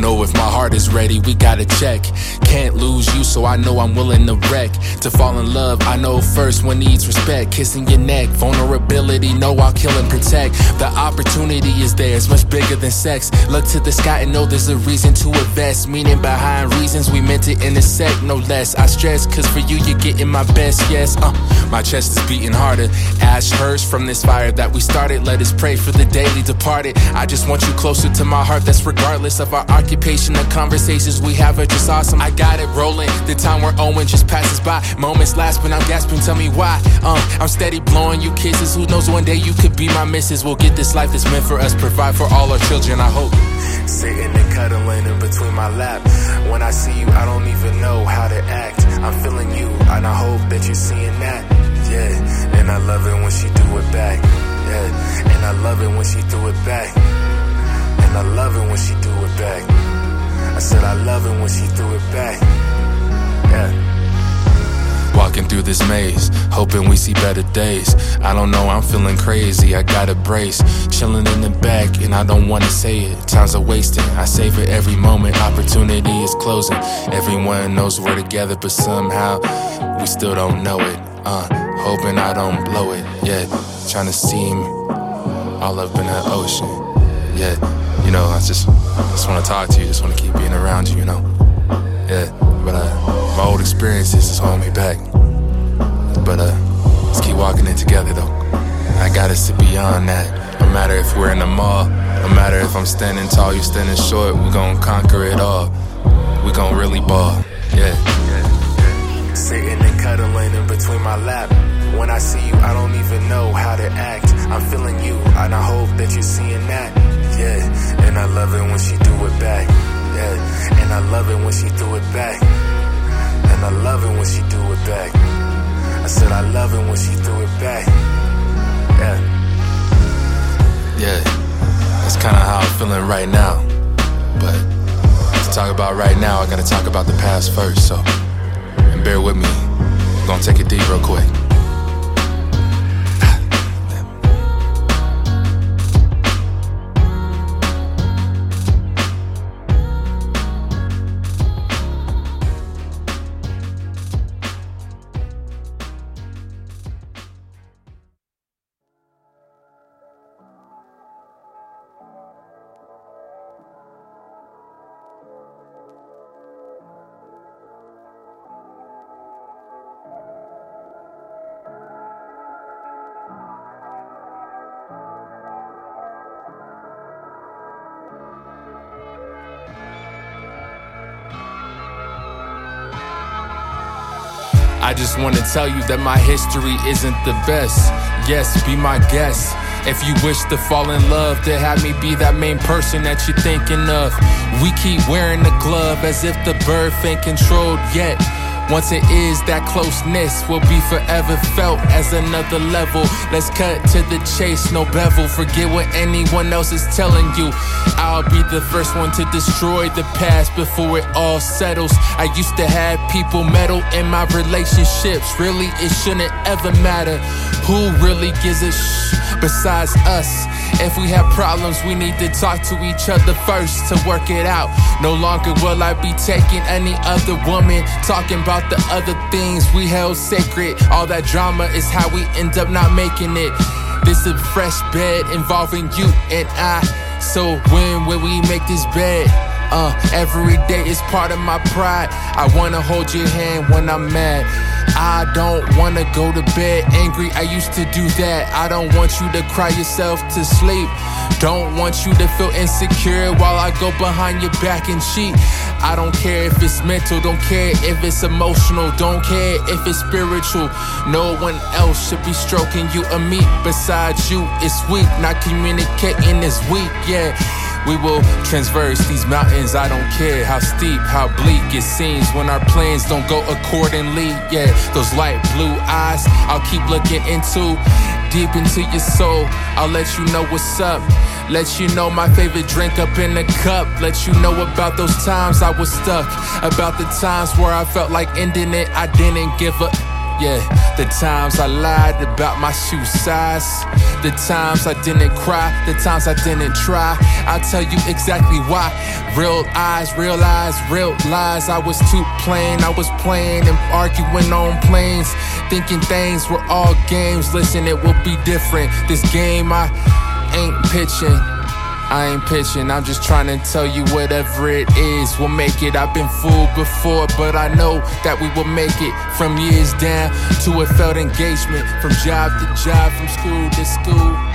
don't know if my heart is ready, we gotta check. Can't lose you, so I know I'm willing to wreck. To fall in love, I know first one needs respect. Kissing your neck, vulnerability, know I'll kill and protect. The opportunity is there, it's much bigger than sex. Look to the sky and know there's a reason to invest. Meaning behind reasons we meant to intersect, no less. I stress, cause for you, you're getting my best, yes. Uh, my chest is beating harder. Ash hurts from this fire that we started. Let us pray for the daily departed. I just want you closer to my heart, that's regardless of our occupation. The conversations we have are just awesome. I got it rolling. The time we're owing just passes by. Moments last, but I'm gasping, tell me why. Uh, I'm steady blowing you kisses. Who knows one day you could be my missus. We'll get this life that's meant for us, provide for all our children, I hope. Sitting and cuddling in between my lap. When I see you, I don't even know how to act. I'm feeling you, and I hope that you're seeing that. Yeah, and I love it when she do it back. Yeah, and I love it when she threw it back. And I love it when she do it back. I said I love it when she threw it back. Yeah. Walking through this maze, hoping we see better days. I don't know, I'm feeling crazy, I got a brace. Chilling in the back, and I don't wanna say it. Times are wasting, I savor every moment. Opportunity is closing. Everyone knows we're together, but somehow we still don't know it. Uh, hoping I don't blow it. Yeah, trying to seem all up in the ocean. Yeah, you know, I just, just wanna talk to you, just wanna keep being around you, you know? Yeah, but uh, my old experiences is holding me back. But uh, let's keep walking it together though. I got us to beyond that. No matter if we're in the mall, no matter if I'm standing tall, you're standing short, we gon' conquer it all. We gon' really ball, yeah. Sitting and cuddling in between my lap. When I see you, I don't even know how to act. I'm feeling you, and I hope that you're seeing that. Love it when she do it back. Yeah, and I love it when she threw it back. And I love it when she do it back. I said I love it when she threw it back. Yeah. Yeah, that's kinda how I'm feeling right now. But to talk about right now, I gotta talk about the past first, so. And bear with me. I'm gonna take it deep real quick. I just want to tell you that my history isn't the best. Yes, be my guest. If you wish to fall in love, to have me be that main person that you're thinking of. We keep wearing the glove as if the birth ain't controlled yet. Once it is, that closeness will be forever felt as another level. Let's cut to the chase, no bevel. Forget what anyone else is telling you. I'll be the first one to destroy the past before it all settles. I used to have people meddle in my relationships. Really, it shouldn't ever matter who really gives a shh besides us. If we have problems, we need to talk to each other first to work it out. No longer will I be taking any other woman, talking about the other things we held sacred. All that drama is how we end up not making it. This is a fresh bed involving you and I. So when will we make this bed? Uh, every day is part of my pride. I wanna hold your hand when I'm mad. I don't wanna go to bed angry. I used to do that. I don't want you to cry yourself to sleep. Don't want you to feel insecure while I go behind your back and cheat. I don't care if it's mental, don't care if it's emotional, don't care if it's spiritual. No one else should be stroking you or me besides you. It's weak, not communicating is weak, yeah. We will transverse these mountains. I don't care how steep, how bleak it seems when our plans don't go accordingly. Yeah, those light blue eyes I'll keep looking into deep into your soul. I'll let you know what's up. Let you know my favorite drink up in the cup. Let you know about those times I was stuck. About the times where I felt like ending it. I didn't give up. Yeah, the times I lied about my shoe size. The times I didn't cry, the times I didn't try. I'll tell you exactly why. Real eyes, real eyes, real lies. I was too plain, I was playing and arguing on planes. Thinking things were all games. Listen, it will be different. This game I ain't pitching. I ain't pitching, I'm just trying to tell you whatever it is, we'll make it. I've been fooled before, but I know that we will make it. From years down to a failed engagement, from job to job, from school to school.